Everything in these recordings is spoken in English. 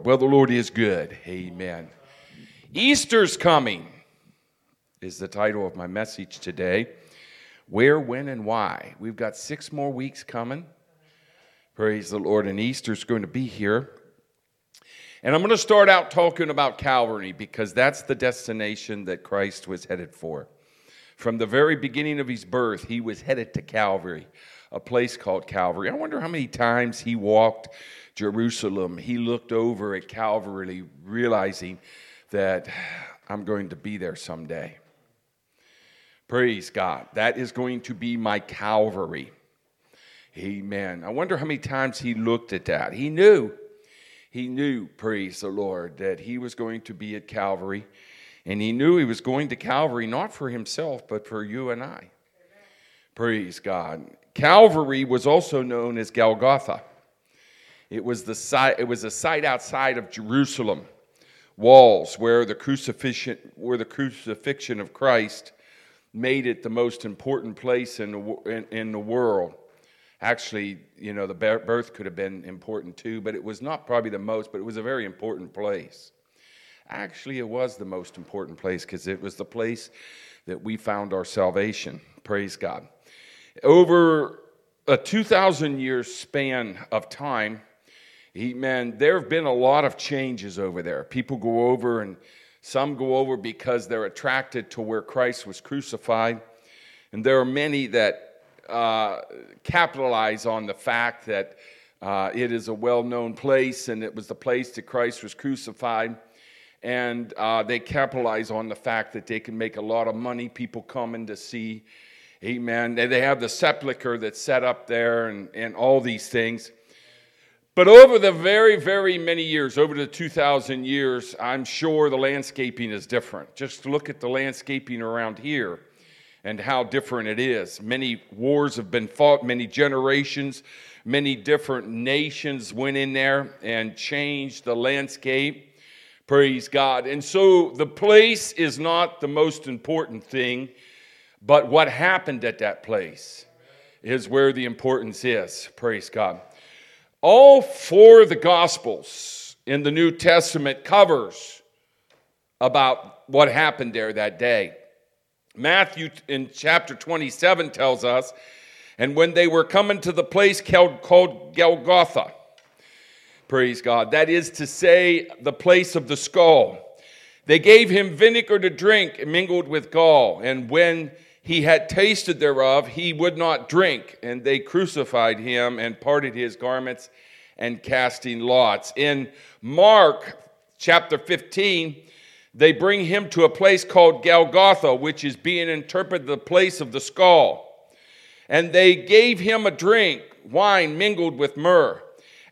Well, the Lord is good. Amen. Easter's coming is the title of my message today. Where, when, and why. We've got six more weeks coming. Praise the Lord. And Easter's going to be here. And I'm going to start out talking about Calvary because that's the destination that Christ was headed for. From the very beginning of his birth, he was headed to Calvary, a place called Calvary. I wonder how many times he walked Jerusalem, he looked over at Calvary, realizing that I'm going to be there someday. Praise God. That is going to be my Calvary. Amen. I wonder how many times he looked at that. He knew, he knew, praise the Lord, that he was going to be at Calvary. And he knew he was going to Calvary not for himself, but for you and I. Praise God. Calvary was also known as Golgotha. It was, the site, it was a site outside of Jerusalem walls where the crucifixion, where the crucifixion of Christ made it the most important place in the, in, in the world. Actually, you know, the birth could have been important too, but it was not probably the most, but it was a very important place. Actually, it was the most important place because it was the place that we found our salvation. Praise God. Over a 2,000 year span of time, he, man, there have been a lot of changes over there. People go over, and some go over because they're attracted to where Christ was crucified. And there are many that uh, capitalize on the fact that uh, it is a well known place and it was the place that Christ was crucified. And uh, they capitalize on the fact that they can make a lot of money. People coming to see. Amen. They have the sepulcher that's set up there and, and all these things. But over the very, very many years, over the 2,000 years, I'm sure the landscaping is different. Just look at the landscaping around here and how different it is. Many wars have been fought, many generations, many different nations went in there and changed the landscape. Praise God. And so the place is not the most important thing, but what happened at that place is where the importance is. Praise God. All four of the Gospels in the New Testament covers about what happened there that day. Matthew in chapter 27 tells us, and when they were coming to the place called, Golgotha, praise God, that is to say, the place of the skull, they gave him vinegar to drink mingled with gall, and when he had tasted thereof, he would not drink. And they crucified him and parted his garments and casting lots. In Mark chapter 15, they bring him to a place called Golgotha, which is being interpreted the place of the skull. And they gave him a drink, wine mingled with myrrh,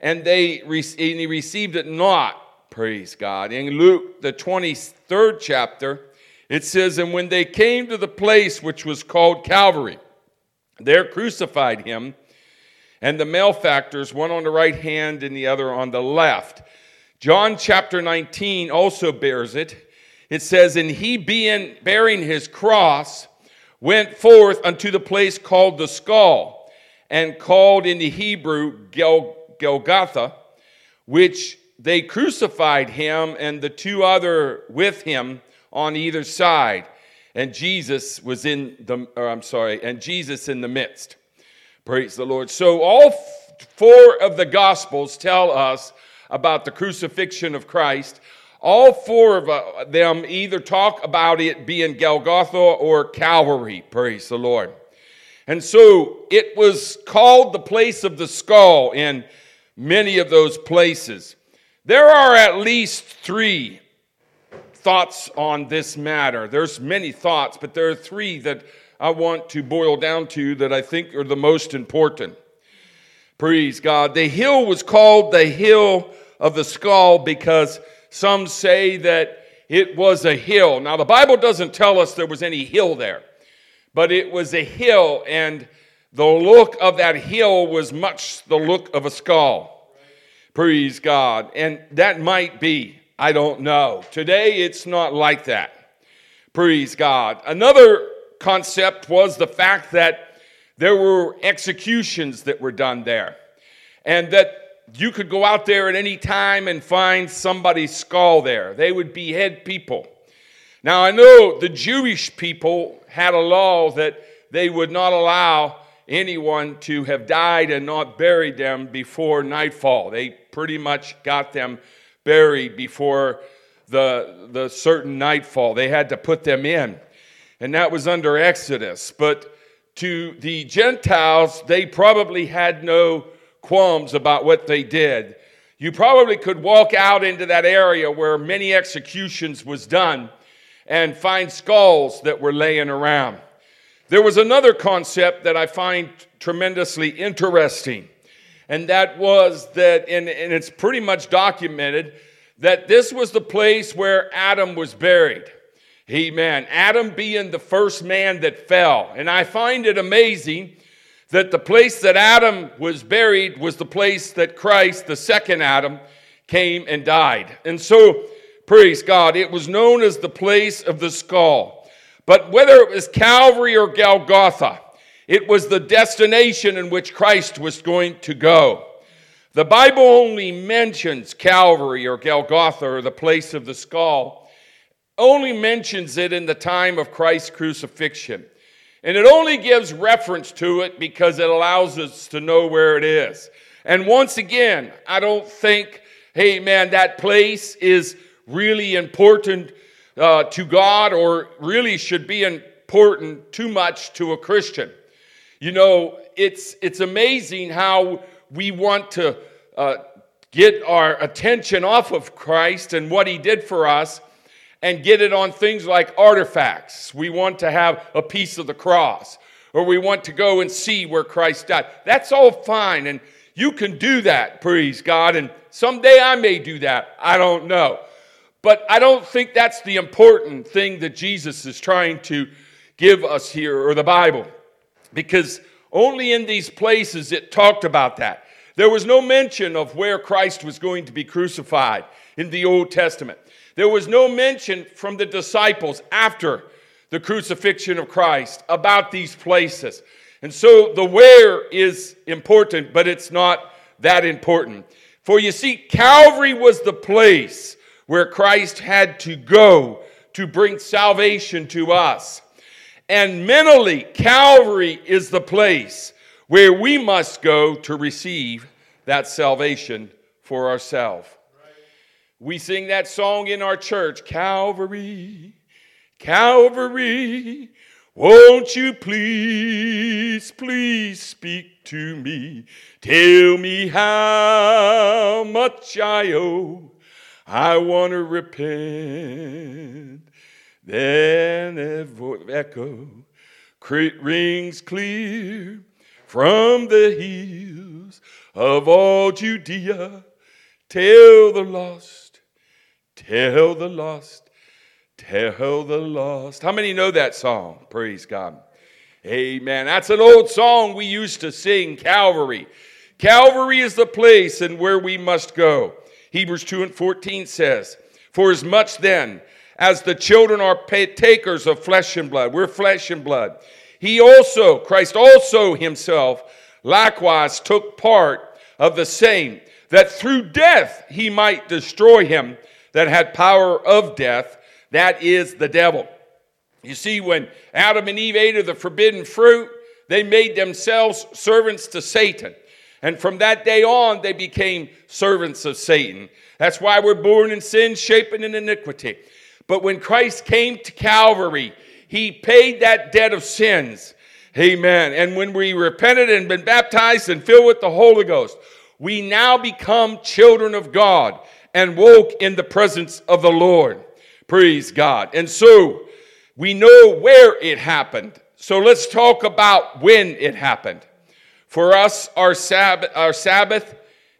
and they and he received it not. Praise God. In Luke, the 23rd chapter, it says, And when they came to the place which was called Calvary, there crucified him, and the malefactors, one on the right hand and the other on the left. John chapter 19 also bears it. It says, And he being bearing his cross, went forth unto the place called the skull, and called in the Hebrew Golgotha, which they crucified him and the two other with him on either side, and Jesus was in the, or I'm sorry, and Jesus in the midst. Praise the Lord. So, all four of the Gospels tell us about the crucifixion of Christ. All four of uh, them either talk about it being Golgotha or Calvary. Praise the Lord. And so it was called the place of the skull in many of those places. There are at least three thoughts on this matter. There's many thoughts, but there are three that I want to boil down to that I think are the most important. Praise God. The hill was called the hill of the skull because some say that it was a hill. Now, the Bible doesn't tell us there was any hill there, but it was a hill, and the look of that hill was much the look of a skull. Praise God. And that might be I don't know. Today, it's not like that. Praise God. Another concept was the fact that there were executions that were done there, and that you could go out there at any time and find somebody's skull there. They would behead people. Now, I know the Jewish people had a law that they would not allow anyone to have died and not buried them before nightfall. They pretty much got them buried before the, the certain nightfall. They had to put them in. And that was under Exodus. But to the Gentiles, they probably had no qualms about what they did. You probably could walk out into that area where many executions was done and find skulls that were laying around. There was another concept that I find tremendously interesting, and that was that, and, and it's pretty much documented, that this was the place where Adam was buried. Amen. Adam being the first man that fell. And I find it amazing that the place that Adam was buried was the place that Christ, the second Adam, came and died. And so, praise God, it was known as the place of the skull. But whether it was Calvary or Golgotha, it was the destination in which Christ was going to go. The Bible only mentions Calvary or Golgotha or the place of the skull, only mentions it in the time of Christ's crucifixion. And it only gives reference to it because it allows us to know where it is. And once again, I don't think, hey man, that place is really important uh, to God or really should be important too much to a Christian. You know, it's, it's amazing how we want to uh, get our attention off of Christ and what he did for us and get it on things like artifacts. We want to have a piece of the cross or we want to go and see where Christ died. That's all fine and you can do that, praise God. And someday I may do that. I don't know. But I don't think that's the important thing that Jesus is trying to give us here, or the Bible, because only in these places it talked about that. There was no mention of where Christ was going to be crucified in the Old Testament. There was no mention from the disciples after the crucifixion of Christ about these places. And so the where is important, but it's not that important. For you see, Calvary was the place where Christ had to go to bring salvation to us. And mentally, Calvary is the place where we must go to receive that salvation for ourselves. We sing that song in our church Calvary, Calvary, won't you please, please speak to me? Tell me how much I owe I want to repent. Then of echo rings clear from the hills of all Judea. Tell the lost, tell the lost, tell the lost. How many know that song? Praise God. Amen. That's an old song we used to sing, Calvary. Calvary is the place and where we must go. Hebrews 2 and 14 says, For as much then as the children are partakers of flesh and blood, we're flesh and blood, he also, Christ also himself, likewise took part of the same, that through death he might destroy him that had power of death, that is the devil. You see, when Adam and Eve ate of the forbidden fruit, they made themselves servants to Satan. And from that day on, they became servants of Satan. That's why we're born in sin, shapen in iniquity. But when Christ came to Calvary, he paid that debt of sins. Amen. And when we repented and been baptized and filled with the Holy Ghost, we now become children of God and woke in the presence of the Lord. Praise God. And so we know where it happened. So let's talk about when it happened. For us, our Sabbath, our Sabbath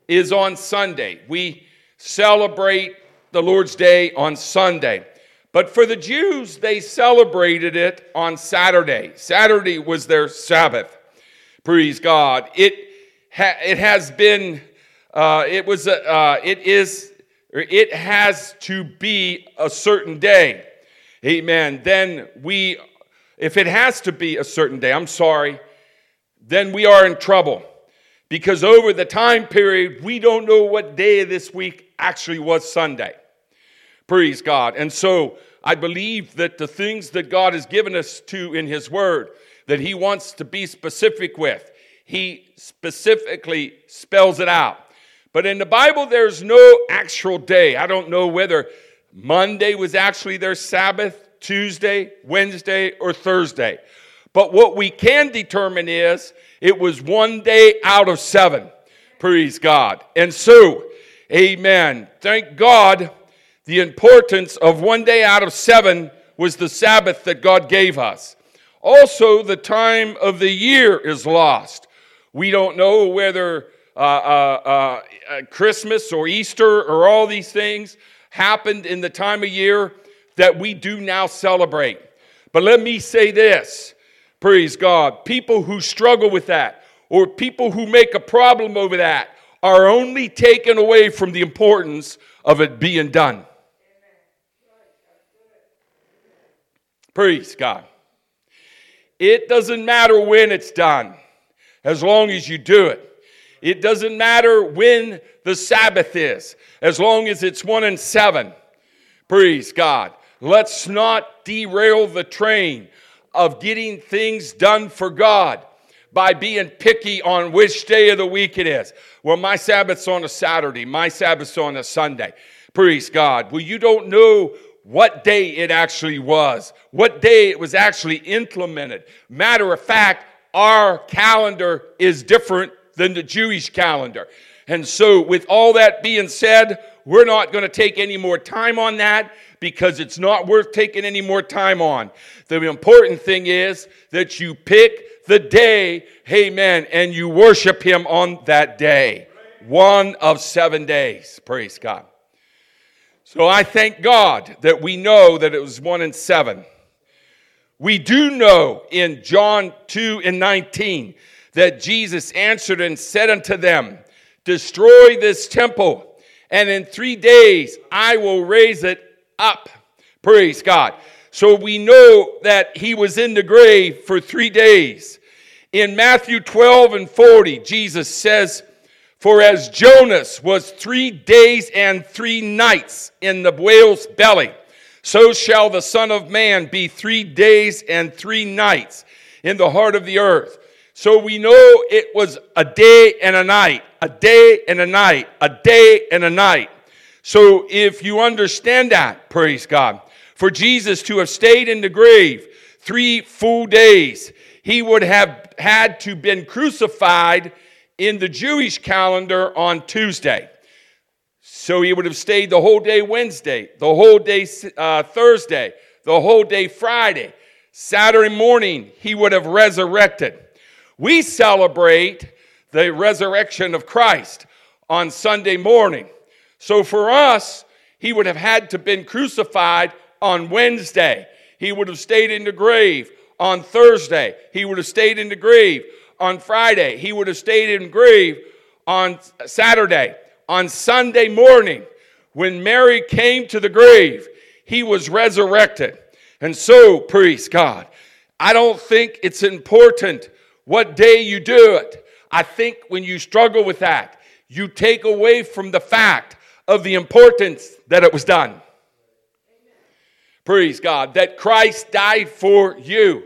is on Sunday. We celebrate the Lord's Day on Sunday. But for the Jews, they celebrated it on Saturday. Saturday was their Sabbath. Praise God. It, ha- it has been, uh, it was, uh, it is, it has to be a certain day. Amen. Then we, if it has to be a certain day, I'm sorry, then we are in trouble because over the time period, we don't know what day of this week actually was Sunday. Praise God. And so I believe that the things that God has given us to in His Word, that He wants to be specific with, He specifically spells it out. But in the Bible, there's no actual day. I don't know whether Monday was actually their Sabbath, Tuesday, Wednesday, or Thursday. But what we can determine is it was one day out of seven. Praise God. And so, amen. Thank God the importance of one day out of seven was the Sabbath that God gave us. Also, the time of the year is lost. We don't know whether uh, uh, uh, Christmas or Easter or all these things happened in the time of year that we do now celebrate. But let me say this praise God. People who struggle with that or people who make a problem over that are only taken away from the importance of it being done. Praise God. It doesn't matter when it's done, as long as you do it. It doesn't matter when the Sabbath is, as long as it's one and seven. Praise God. Let's not derail the train of getting things done for God by being picky on which day of the week it is. Well, my Sabbath's on a Saturday, my Sabbath's on a Sunday. Praise God. Well, you don't know what day it actually was, what day it was actually implemented. Matter of fact, our calendar is different than the Jewish calendar. And so, with all that being said, we're not going to take any more time on that because it's not worth taking any more time on. The important thing is that you pick the day, amen, and you worship Him on that day. One of seven days. Praise God. So I thank God that we know that it was one and seven. We do know in John 2 and 19 that Jesus answered and said unto them, Destroy this temple, and in three days I will raise it up. Praise God. So we know that he was in the grave for three days. In Matthew 12 and 40, Jesus says, For as Jonas was three days and three nights in the whale's belly, so shall the Son of Man be three days and three nights in the heart of the earth. So we know it was a day and a night, a day and a night, a day and a night. So if you understand that, praise God, for Jesus to have stayed in the grave three full days, he would have had to been crucified in the Jewish calendar on Tuesday. So he would have stayed the whole day Wednesday, the whole day uh, Thursday, the whole day Friday. Saturday morning, he would have resurrected. We celebrate the resurrection of Christ on Sunday morning. So for us, he would have had to been crucified on Wednesday. He would have stayed in the grave on Thursday. He would have stayed in the grave on Friday. He would have stayed in grave on Saturday. On Sunday morning, when Mary came to the grave, he was resurrected. And so, praise God. I don't think it's important what day you do it. I think when you struggle with that, you take away from the fact of the importance that it was done. Praise God. That Christ died for you.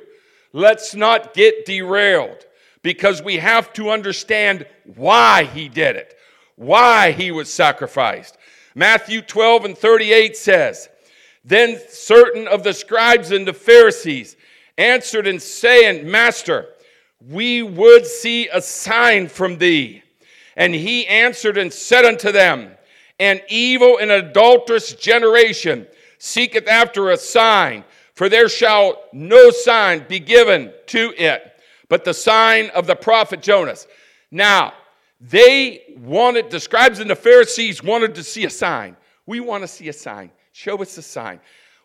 Let's not get derailed because we have to understand why he did it, why he was sacrificed. Matthew 12 and 38 says, Then certain of the scribes and the Pharisees answered and saying, Master, we would see a sign from thee. And he answered and said unto them, An evil and adulterous generation seeketh after a sign, for there shall no sign be given to it, but the sign of the prophet Jonas. Now, they wanted, the scribes and the Pharisees wanted to see a sign. We want to see a sign. Show us a sign.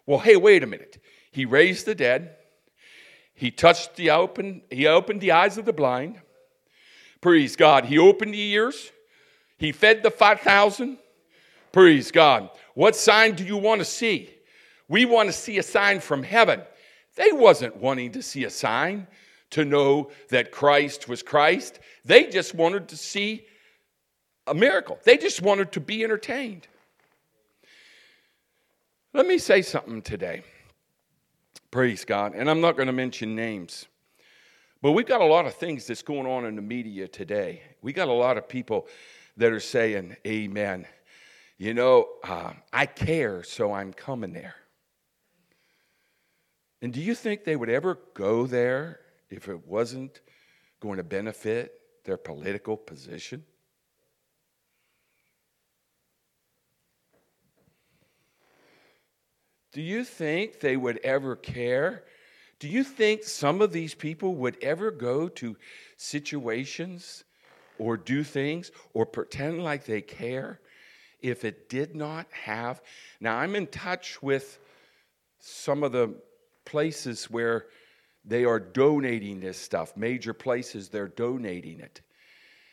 Well, hey, wait a minute. He raised the dead. He touched the open, he opened the eyes of the blind. Praise God. He opened the ears. He fed the 5,000. Praise God. What sign do you want to see? We want to see a sign from heaven. They wasn't wanting to see a sign to know that Christ was Christ. They just wanted to see a miracle, they just wanted to be entertained. Let me say something today. Praise God. And I'm not going to mention names. But we've got a lot of things that's going on in the media today. We got a lot of people that are saying, Amen. You know, uh, I care, so I'm coming there. And do you think they would ever go there if it wasn't going to benefit their political position? Do you think they would ever care? Do you think some of these people would ever go to situations or do things or pretend like they care if it did not have? Now, I'm in touch with some of the places where they are donating this stuff, major places, they're donating it.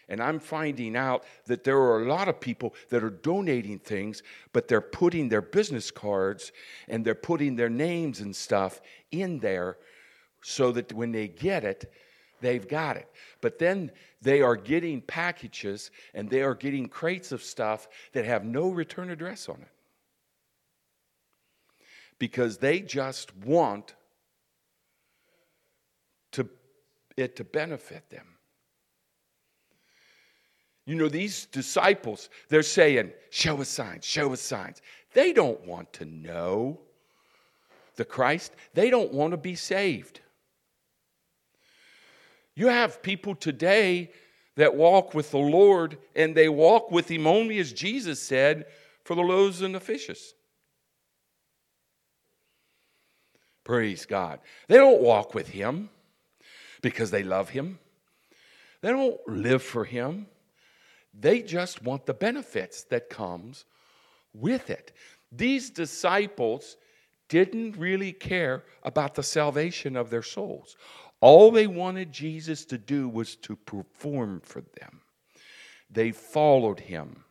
And I'm finding out that there are a lot of people that are donating things, but they're putting their business cards and they're putting their names and stuff in there so that when they get it, they've got it. But then they are getting packages and they are getting crates of stuff that have no return address on it. Because they just want to, it to benefit them. You know, these disciples, they're saying, Show us signs, show us signs. They don't want to know the Christ, they don't want to be saved. You have people today that walk with the Lord and they walk with Him only as Jesus said for the loaves and the fishes. Praise God. They don't walk with Him because they love Him, they don't live for Him. They just want the benefits that comes with it. These disciples didn't really care about the salvation of their souls. All they wanted Jesus to do was to perform for them. They followed him.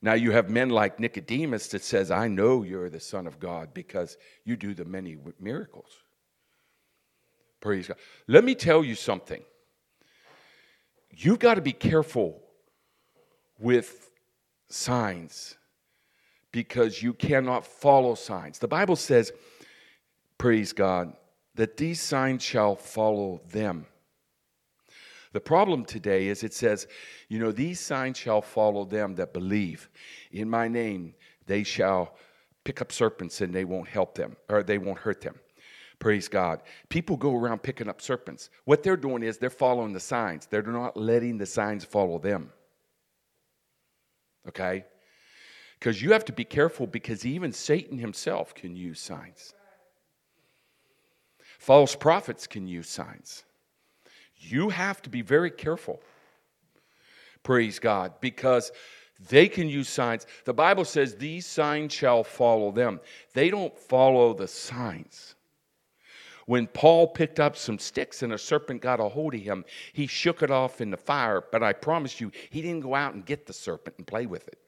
Now you have men like Nicodemus that says, "I know you're the son of God because you do the many miracles." Praise God. Let me tell you something you've got to be careful with signs because you cannot follow signs. The Bible says, praise God, that these signs shall follow them. The problem today is it says, you know, these signs shall follow them that believe. In my name, they shall pick up serpents and they won't help them, or they won't hurt them. Praise God. People go around picking up serpents. What they're doing is they're following the signs, they're not letting the signs follow them. Okay? Because you have to be careful because even Satan himself can use signs. False prophets can use signs. You have to be very careful. Praise God. Because they can use signs. The Bible says, These signs shall follow them. They don't follow the signs. When Paul picked up some sticks and a serpent got a hold of him, he shook it off in the fire. But I promise you, he didn't go out and get the serpent and play with it.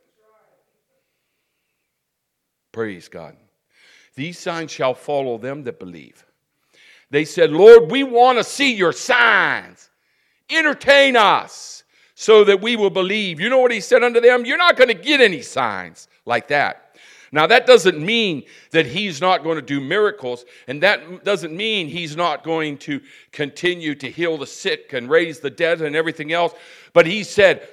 Praise God. These signs shall follow them that believe. They said, Lord, we want to see your signs. Entertain us so that we will believe. You know what he said unto them? You're not going to get any signs like that. Now, that doesn't mean that he's not going to do miracles, and that doesn't mean he's not going to continue to heal the sick and raise the dead and everything else. But he said,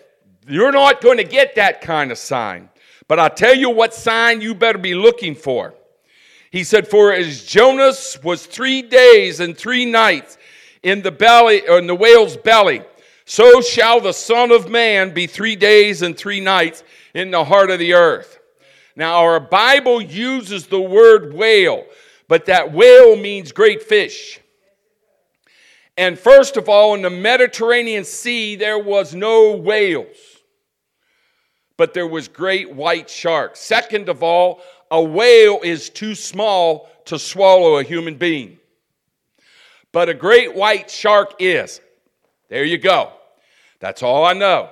You're not going to get that kind of sign. But I'll tell you what sign you better be looking for. He said, For as Jonas was three days and three nights in the belly, or in the whale's belly, so shall the Son of Man be three days and three nights in the heart of the earth. Now, our Bible uses the word whale, but that whale means great fish. And first of all, in the Mediterranean Sea, there was no whales, but there was great white sharks. Second of all, a whale is too small to swallow a human being. But a great white shark is. There you go. That's all I know.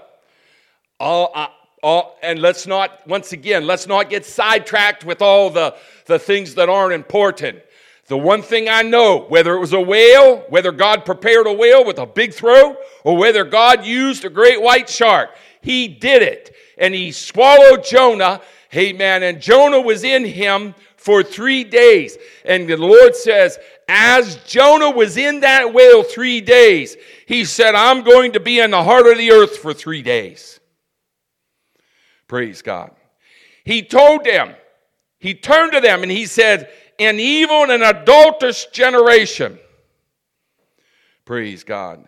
All, I, all, and let's not, once again, let's not get sidetracked with all the, the things that aren't important. The one thing I know, whether it was a whale, whether God prepared a whale with a big throat, or whether God used a great white shark, he did it. And he swallowed Jonah, amen. And Jonah was in him for three days. And the Lord says, as Jonah was in that whale three days, he said, I'm going to be in the heart of the earth for three days. Praise God. He told them, he turned to them and he said, an evil and an adulterous generation. Praise God.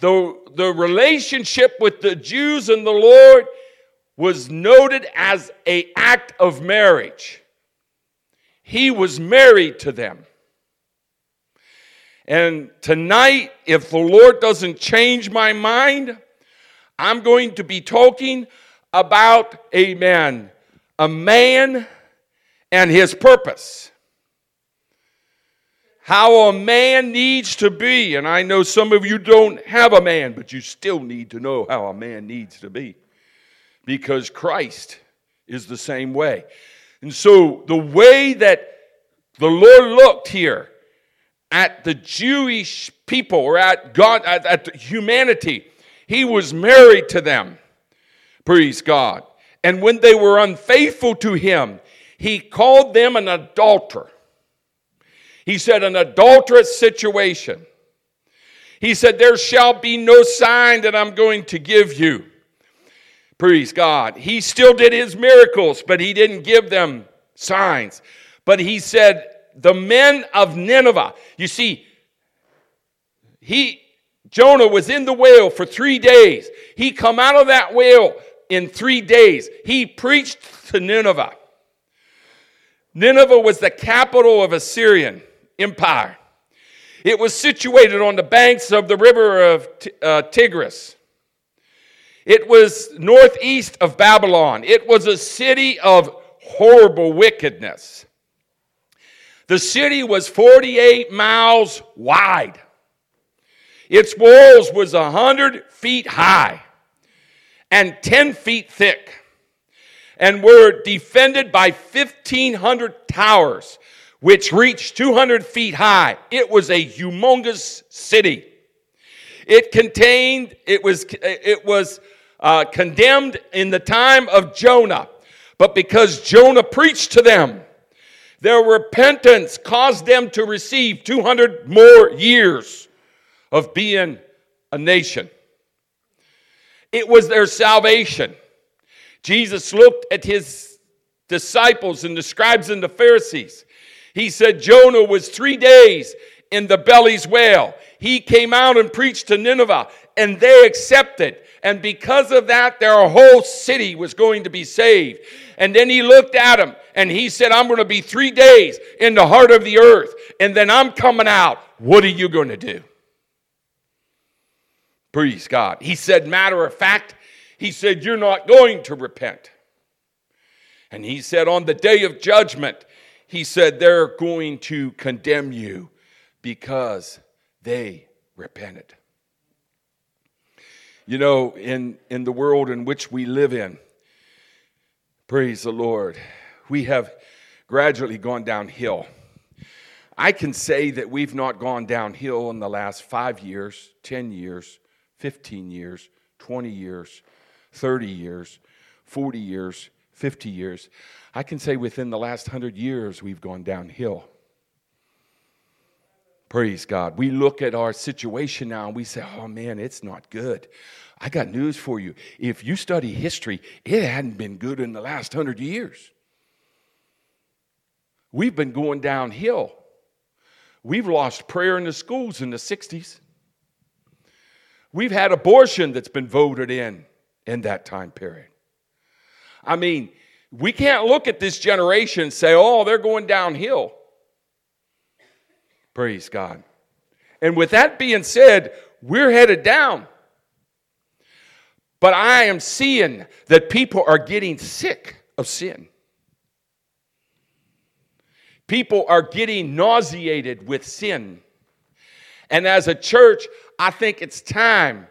The, the relationship with the Jews and the Lord was noted as a act of marriage. He was married to them. And tonight, if the Lord doesn't change my mind, I'm going to be talking about, amen, a man and his purpose. How a man needs to be. And I know some of you don't have a man, but you still need to know how a man needs to be. Because Christ is the same way. And so the way that the Lord looked here at the Jewish people or at God, at, at humanity, he was married to them. Praise God. And when they were unfaithful to him, he called them an adulterer. He said, an adulterous situation. He said, There shall be no sign that I'm going to give you. Praise God. He still did his miracles, but he didn't give them signs. But he said, The men of Nineveh, you see, he Jonah was in the whale for three days. He come out of that whale in three days. He preached to Nineveh. Nineveh was the capital of Assyrian empire. It was situated on the banks of the river of uh, Tigris. It was northeast of Babylon. It was a city of horrible wickedness. The city was 48 miles wide. Its walls was 100 feet high and 10 feet thick and were defended by 1,500 towers, which reached 200 feet high. It was a humongous city. It contained, it was, it was uh, condemned in the time of Jonah, but because Jonah preached to them, their repentance caused them to receive 200 more years of being a nation. It was their salvation. Jesus looked at his disciples and the scribes and the Pharisees. He said, Jonah was three days in the belly's whale. He came out and preached to Nineveh, and they accepted. And because of that, their whole city was going to be saved. And then he looked at them and he said, I'm going to be three days in the heart of the earth, and then I'm coming out. What are you going to do? Praise God. He said, matter of fact, he said, You're not going to repent. And he said, On the day of judgment, he said, They're going to condemn you because they repented. You know, in, in the world in which we live in, praise the Lord, we have gradually gone downhill. I can say that we've not gone downhill in the last five years, 10 years, 15 years, 20 years. 30 years, 40 years, 50 years. I can say within the last 100 years, we've gone downhill. Praise God. We look at our situation now and we say, oh man, it's not good. I got news for you. If you study history, it hadn't been good in the last 100 years. We've been going downhill. We've lost prayer in the schools in the 60s. We've had abortion that's been voted in in that time period. I mean, we can't look at this generation and say, oh, they're going downhill. Praise God. And with that being said, we're headed down. But I am seeing that people are getting sick of sin. People are getting nauseated with sin. And as a church, I think it's time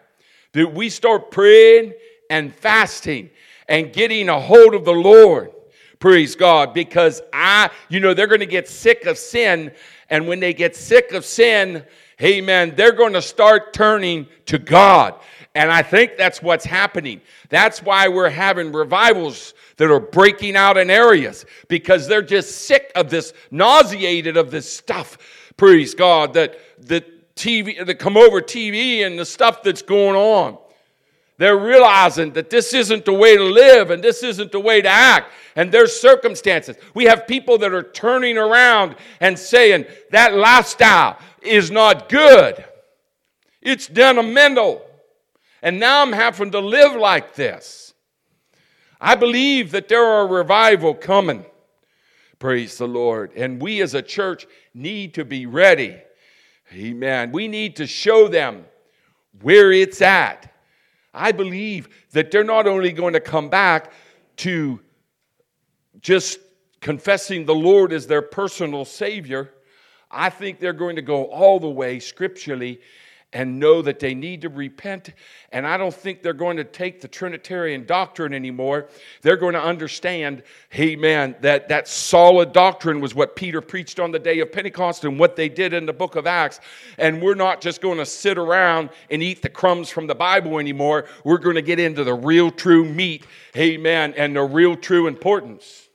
that we start praying and fasting and getting a hold of the Lord. Praise God. Because I, you know, they're going to get sick of sin. And when they get sick of sin, amen, they're going to start turning to God. And I think that's what's happening. That's why we're having revivals that are breaking out in areas because they're just sick of this, nauseated of this stuff. Praise God that that TV that come over TV and the stuff that's going on. They're realizing that this isn't the way to live and this isn't the way to act. And there's circumstances. We have people that are turning around and saying that lifestyle is not good. It's detrimental. And now I'm having to live like this. I believe that there are revival coming. Praise the Lord. And we as a church need to be ready. Amen. We need to show them where it's at. I believe that they're not only going to come back to just confessing the Lord as their personal Savior, I think they're going to go all the way scripturally and know that they need to repent. And I don't think they're going to take the Trinitarian doctrine anymore. They're going to understand, amen, that that solid doctrine was what Peter preached on the day of Pentecost and what they did in the book of Acts. And we're not just going to sit around and eat the crumbs from the Bible anymore. We're going to get into the real true meat, amen, and the real true importance.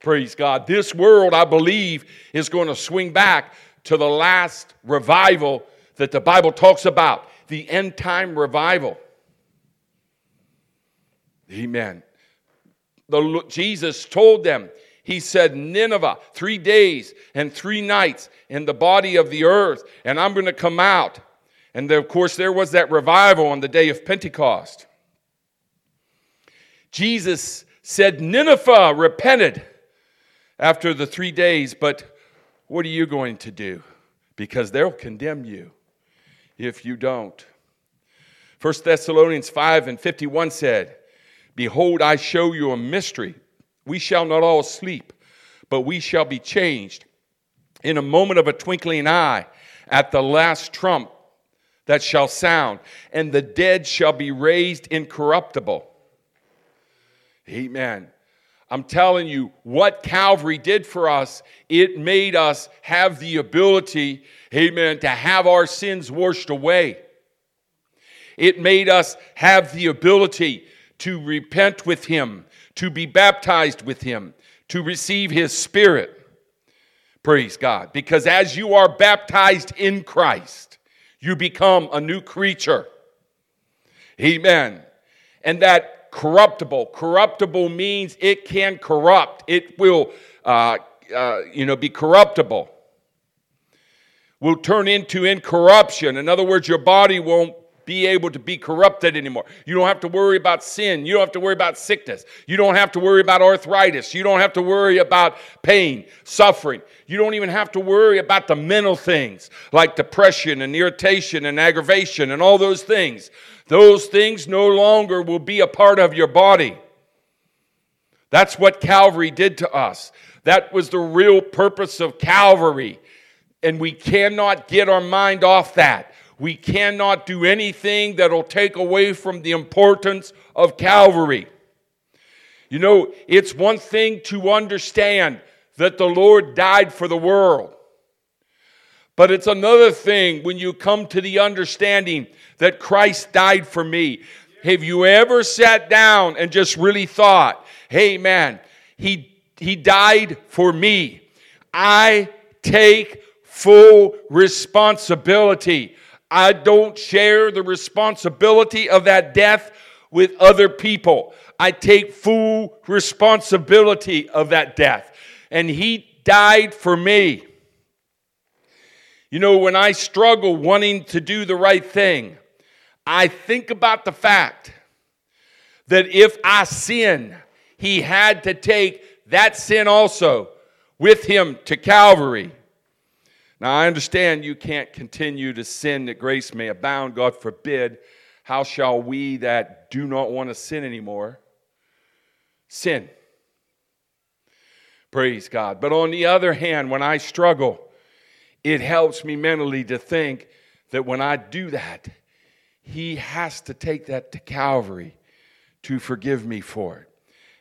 Praise God. This world, I believe, is going to swing back to the last revival that the Bible talks about the end time revival. Amen. The, Jesus told them, He said, Nineveh, three days and three nights in the body of the earth, and I'm going to come out. And of course, there was that revival on the day of Pentecost. Jesus said, Nineveh repented after the three days, but what are you going to do? Because they'll condemn you if you don't. 1 Thessalonians 5 and 51 said, Behold, I show you a mystery. We shall not all sleep, but we shall be changed in a moment of a twinkling eye at the last trump that shall sound, and the dead shall be raised incorruptible. Amen. I'm telling you, what Calvary did for us, it made us have the ability, amen, to have our sins washed away. It made us have the ability to repent with Him, to be baptized with Him, to receive His Spirit. Praise God. Because as you are baptized in Christ, you become a new creature. Amen. And that corruptible. Corruptible means it can corrupt. It will, uh, uh, you know, be corruptible. Will turn into incorruption. In other words, your body won't be able to be corrupted anymore. You don't have to worry about sin. You don't have to worry about sickness. You don't have to worry about arthritis. You don't have to worry about pain, suffering. You don't even have to worry about the mental things like depression and irritation and aggravation and all those things. Those things no longer will be a part of your body. That's what Calvary did to us. That was the real purpose of Calvary. And we cannot get our mind off that. We cannot do anything that'll take away from the importance of Calvary. You know, it's one thing to understand that the Lord died for the world. But it's another thing when you come to the understanding that Christ died for me. Have you ever sat down and just really thought, hey man, he, he died for me. I take full responsibility. I don't share the responsibility of that death with other people. I take full responsibility of that death. And he died for me. You know, when I struggle wanting to do the right thing, I think about the fact that if I sin, he had to take that sin also with him to Calvary. Now, I understand you can't continue to sin that grace may abound, God forbid. How shall we that do not want to sin anymore sin? Praise God. But on the other hand, when I struggle, it helps me mentally to think that when I do that, he has to take that to Calvary to forgive me for it.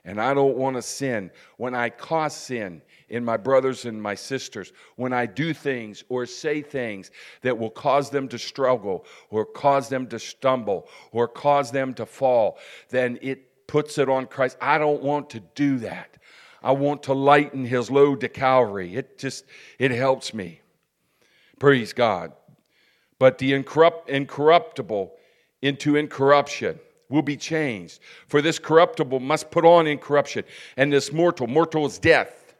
And I don't want to sin. When I cause sin in my brothers and my sisters, when I do things or say things that will cause them to struggle or cause them to stumble or cause them to fall, then it puts it on Christ. I don't want to do that. I want to lighten his load to Calvary. It just, it helps me. Praise God. But the incorrupt, incorruptible into incorruption will be changed. For this corruptible must put on incorruption, and this mortal, mortal is death.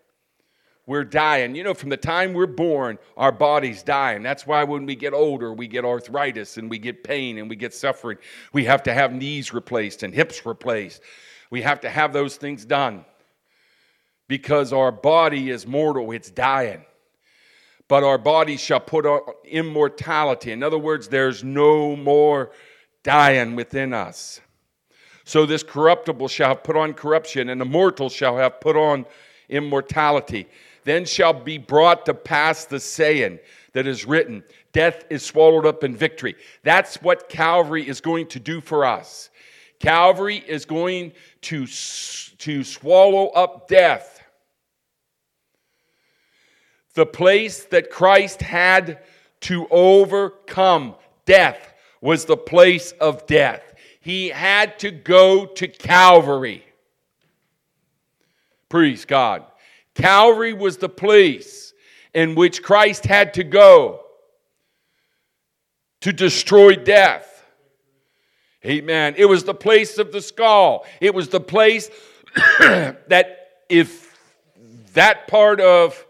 We're dying. You know, from the time we're born, our body's dying. That's why when we get older, we get arthritis and we get pain and we get suffering. We have to have knees replaced and hips replaced. We have to have those things done because our body is mortal, it's dying. But our bodies shall put on immortality. In other words, there's no more dying within us. So this corruptible shall have put on corruption, and the mortal shall have put on immortality. Then shall be brought to pass the saying that is written Death is swallowed up in victory. That's what Calvary is going to do for us. Calvary is going to, to swallow up death the place that Christ had to overcome death was the place of death. He had to go to Calvary. Praise God. Calvary was the place in which Christ had to go to destroy death. Amen. It was the place of the skull. It was the place that if that part of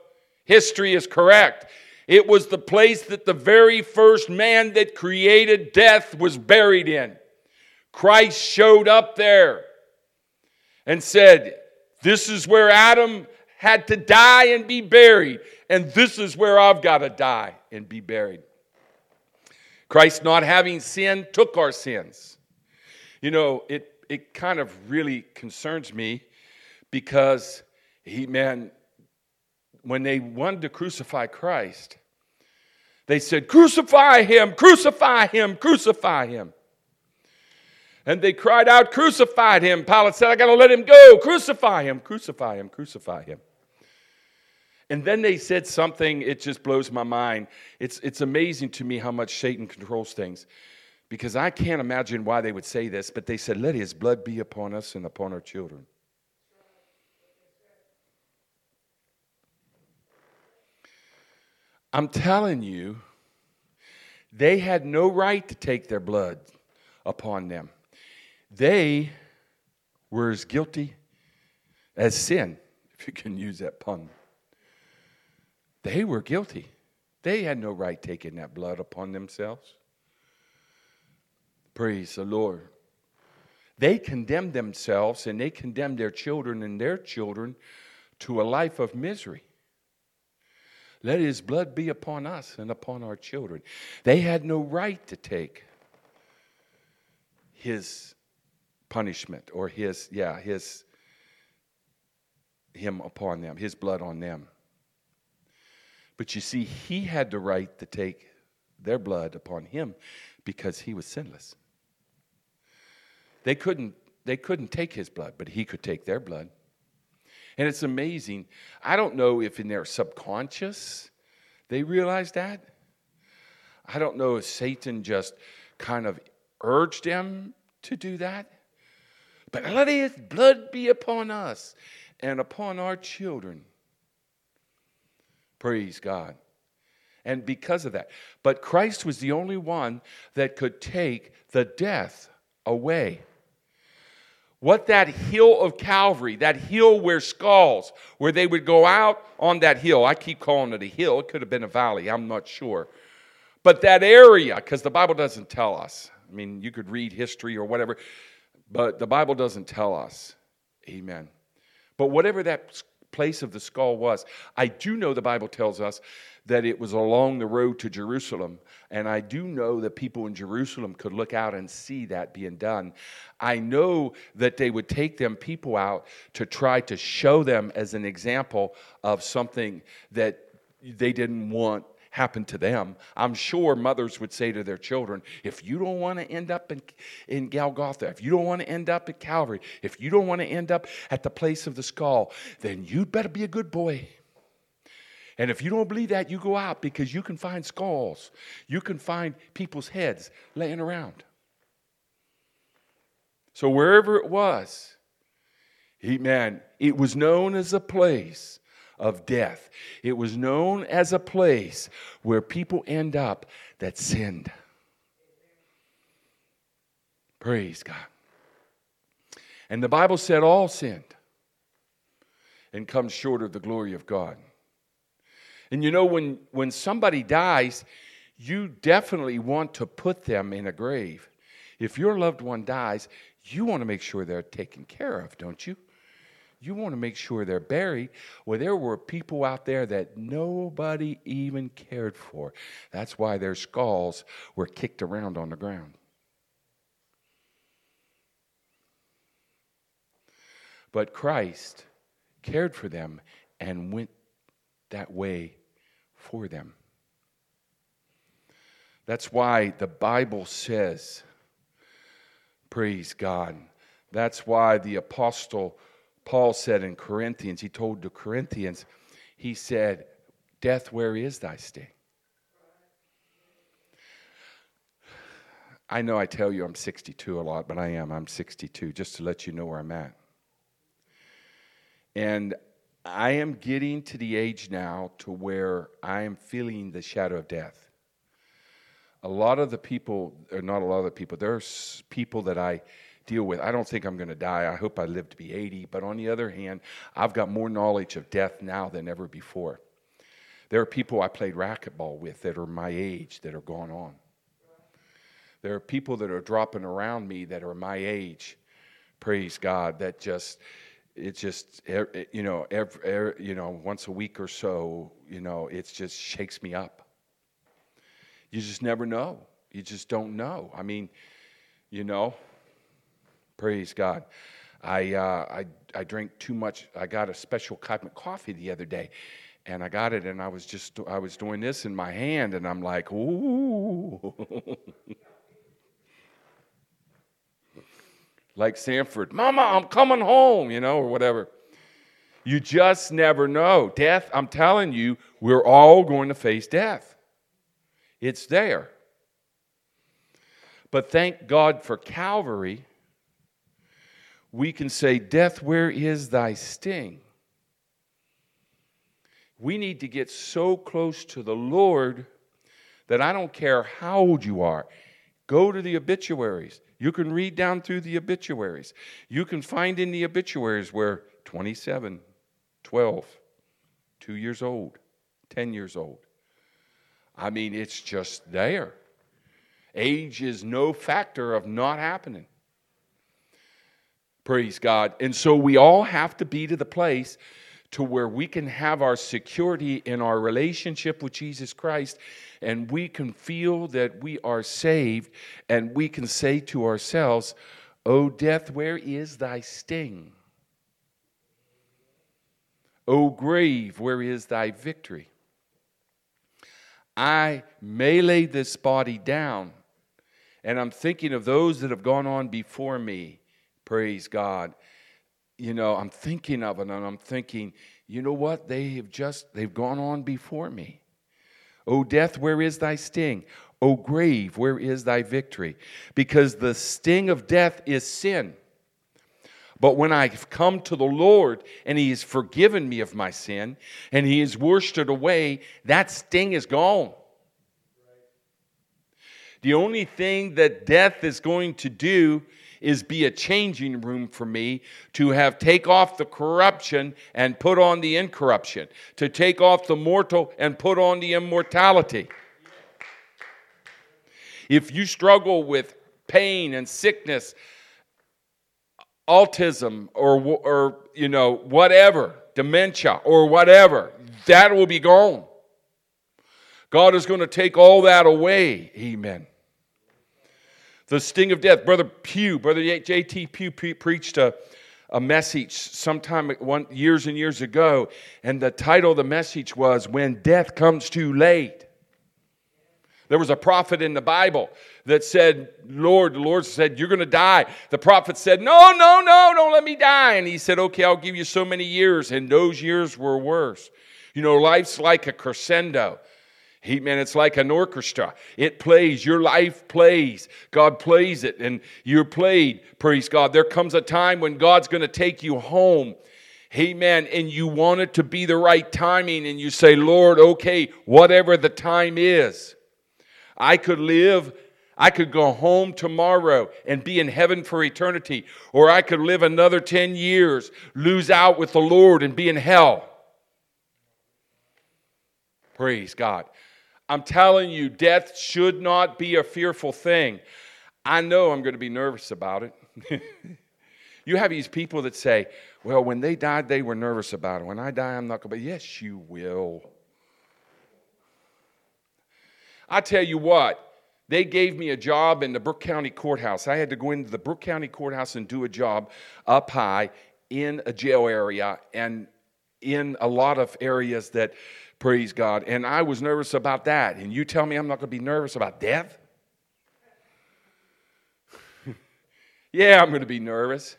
history is correct. It was the place that the very first man that created death was buried in. Christ showed up there and said, This is where Adam had to die and be buried, and this is where I've got to die and be buried. Christ, not having sin, took our sins. You know, it, it kind of really concerns me because he, man, when they wanted to crucify Christ, they said, Crucify him, crucify him, crucify him. And they cried out, Crucify him. Pilate said, I got to let him go. Crucify him, crucify him, crucify him. And then they said something, it just blows my mind. It's, it's amazing to me how much Satan controls things because I can't imagine why they would say this, but they said, Let his blood be upon us and upon our children. I'm telling you, they had no right to take their blood upon them. They were as guilty as sin, if you can use that pun. They were guilty. They had no right taking that blood upon themselves. Praise the Lord. They condemned themselves and they condemned their children and their children to a life of misery. Let his blood be upon us and upon our children. They had no right to take his punishment or his, yeah, his, him upon them, his blood on them. But you see, he had the right to take their blood upon him because he was sinless. They couldn't, they couldn't take his blood, but he could take their blood. And it's amazing. I don't know if in their subconscious they realized that. I don't know if Satan just kind of urged them to do that. But let his blood be upon us and upon our children. Praise God. And because of that. But Christ was the only one that could take the death away what that hill of Calvary, that hill where skulls, where they would go out on that hill. I keep calling it a hill. It could have been a valley. I'm not sure. But that area, because the Bible doesn't tell us. I mean, you could read history or whatever, but the Bible doesn't tell us. Amen. But whatever that place of the skull was, I do know the Bible tells us that it was along the road to Jerusalem. And I do know that people in Jerusalem could look out and see that being done. I know that they would take them people out to try to show them as an example of something that they didn't want happen to them. I'm sure mothers would say to their children, if you don't want to end up in, in Golgotha, if you don't want to end up at Calvary, if you don't want to end up at the place of the skull, then you'd better be a good boy. And if you don't believe that, you go out because you can find skulls. You can find people's heads laying around. So wherever it was, he, man, it was known as a place of death. It was known as a place where people end up that sinned. Praise God. And the Bible said all sinned and come short of the glory of God. And you know, when, when somebody dies, you definitely want to put them in a grave. If your loved one dies, you want to make sure they're taken care of, don't you? You want to make sure they're buried. Well, there were people out there that nobody even cared for. That's why their skulls were kicked around on the ground. But Christ cared for them and went that way for them. That's why the Bible says, praise God. That's why the apostle Paul said in Corinthians, he told the Corinthians, he said, Death, where is thy sting? I know I tell you I'm 62 a lot, but I am. I'm 62, just to let you know where I'm at. And I am getting to the age now to where I am feeling the shadow of death. A lot of the people, or not a lot of the people, there's people that I deal with. I don't think I'm going to die. I hope I live to be 80. But on the other hand, I've got more knowledge of death now than ever before. There are people I played racquetball with that are my age that are gone on. There are people that are dropping around me that are my age. Praise God. That just, it just, you know, every, you know, once a week or so, you know, it just shakes me up. You just never know. You just don't know. I mean, you know, Praise God. I, uh, I, I drank too much. I got a special type of coffee the other day, and I got it, and I was just I was doing this in my hand, and I'm like, ooh, like Sanford, Mama, I'm coming home, you know, or whatever. You just never know. Death, I'm telling you, we're all going to face death. It's there. But thank God for Calvary we can say, Death, where is thy sting? We need to get so close to the Lord that I don't care how old you are. Go to the obituaries. You can read down through the obituaries. You can find in the obituaries where 27, 12, 2 years old, 10 years old. I mean, it's just there. Age is no factor of not happening. Praise God. And so we all have to be to the place to where we can have our security in our relationship with Jesus Christ and we can feel that we are saved and we can say to ourselves, O death, where is thy sting? O grave, where is thy victory? I may lay this body down, and I'm thinking of those that have gone on before me Praise God. You know, I'm thinking of it and I'm thinking, you know what? They have just, they've gone on before me. O death, where is thy sting? O grave, where is thy victory? Because the sting of death is sin. But when I've come to the Lord and He has forgiven me of my sin and He has washed it away, that sting is gone. The only thing that death is going to do is be a changing room for me to have take off the corruption and put on the incorruption, to take off the mortal and put on the immortality. If you struggle with pain and sickness, autism or or you know whatever, dementia or whatever, that will be gone. God is going to take all that away. Amen. The sting of death. Brother Pugh, Brother J.T. Pugh pre- preached a, a message sometime one, years and years ago, and the title of the message was When Death Comes Too Late. There was a prophet in the Bible that said, Lord, the Lord said, You're going to die. The prophet said, No, no, no, don't let me die. And he said, Okay, I'll give you so many years. And those years were worse. You know, life's like a crescendo. He, man, it's like an orchestra. It plays. Your life plays. God plays it, and you're played. Praise God. There comes a time when God's going to take you home. Amen. And you want it to be the right timing, and you say, Lord, okay, whatever the time is. I could live, I could go home tomorrow and be in heaven for eternity, or I could live another 10 years, lose out with the Lord, and be in hell. Praise God. I'm telling you, death should not be a fearful thing. I know I'm going to be nervous about it. you have these people that say, well, when they died, they were nervous about it. When I die, I'm not going to be. Yes, you will. I tell you what, they gave me a job in the Brooke County Courthouse. I had to go into the Brooke County Courthouse and do a job up high in a jail area and in a lot of areas that, praise God, and I was nervous about that. And you tell me I'm not going to be nervous about death? yeah, I'm going to be nervous.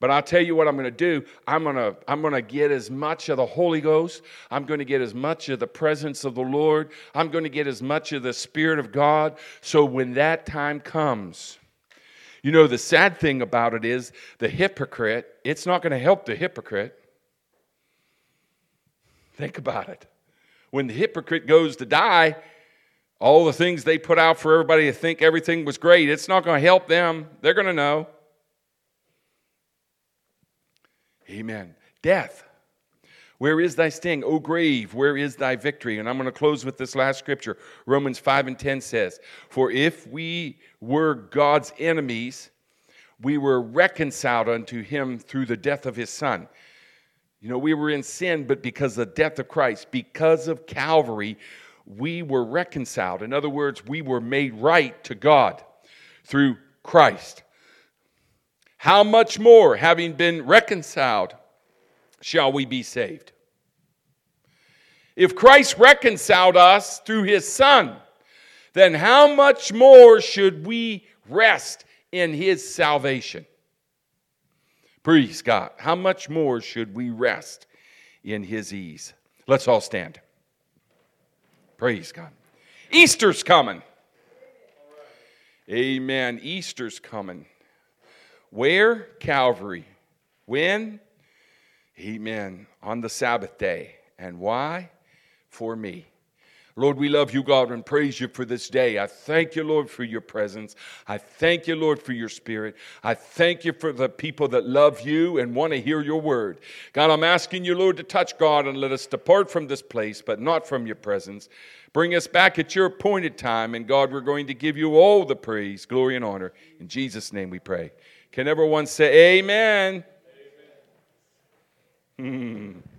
But I'll tell you what I'm going to do. I'm going to I'm going to get as much of the Holy Ghost. I'm going to get as much of the presence of the Lord. I'm going to get as much of the Spirit of God. So when that time comes, you know the sad thing about it is the hypocrite. It's not going to help the hypocrite. Think about it. When the hypocrite goes to die, all the things they put out for everybody to think everything was great, it's not going to help them. They're going to know. Amen. Death. Where is thy sting? O grave, where is thy victory? And I'm going to close with this last scripture. Romans 5 and 10 says, For if we were God's enemies, we were reconciled unto him through the death of his son. You know, we were in sin, but because of the death of Christ, because of Calvary, we were reconciled. In other words, we were made right to God through Christ. How much more, having been reconciled, shall we be saved? If Christ reconciled us through his Son, then how much more should we rest in his salvation? Praise God. How much more should we rest in his ease? Let's all stand. Praise God. Easter's coming. Amen. Easter's coming. Where? Calvary. When? Amen. On the Sabbath day. And why? For me. Lord, we love you, God, and praise you for this day. I thank you, Lord, for your presence. I thank you, Lord, for your spirit. I thank you for the people that love you and want to hear your word. God, I'm asking you, Lord, to touch God and let us depart from this place, but not from your presence. Bring us back at your appointed time, and God, we're going to give you all the praise, glory, and honor. In Jesus' name we pray. Can everyone say amen? amen. Hmm.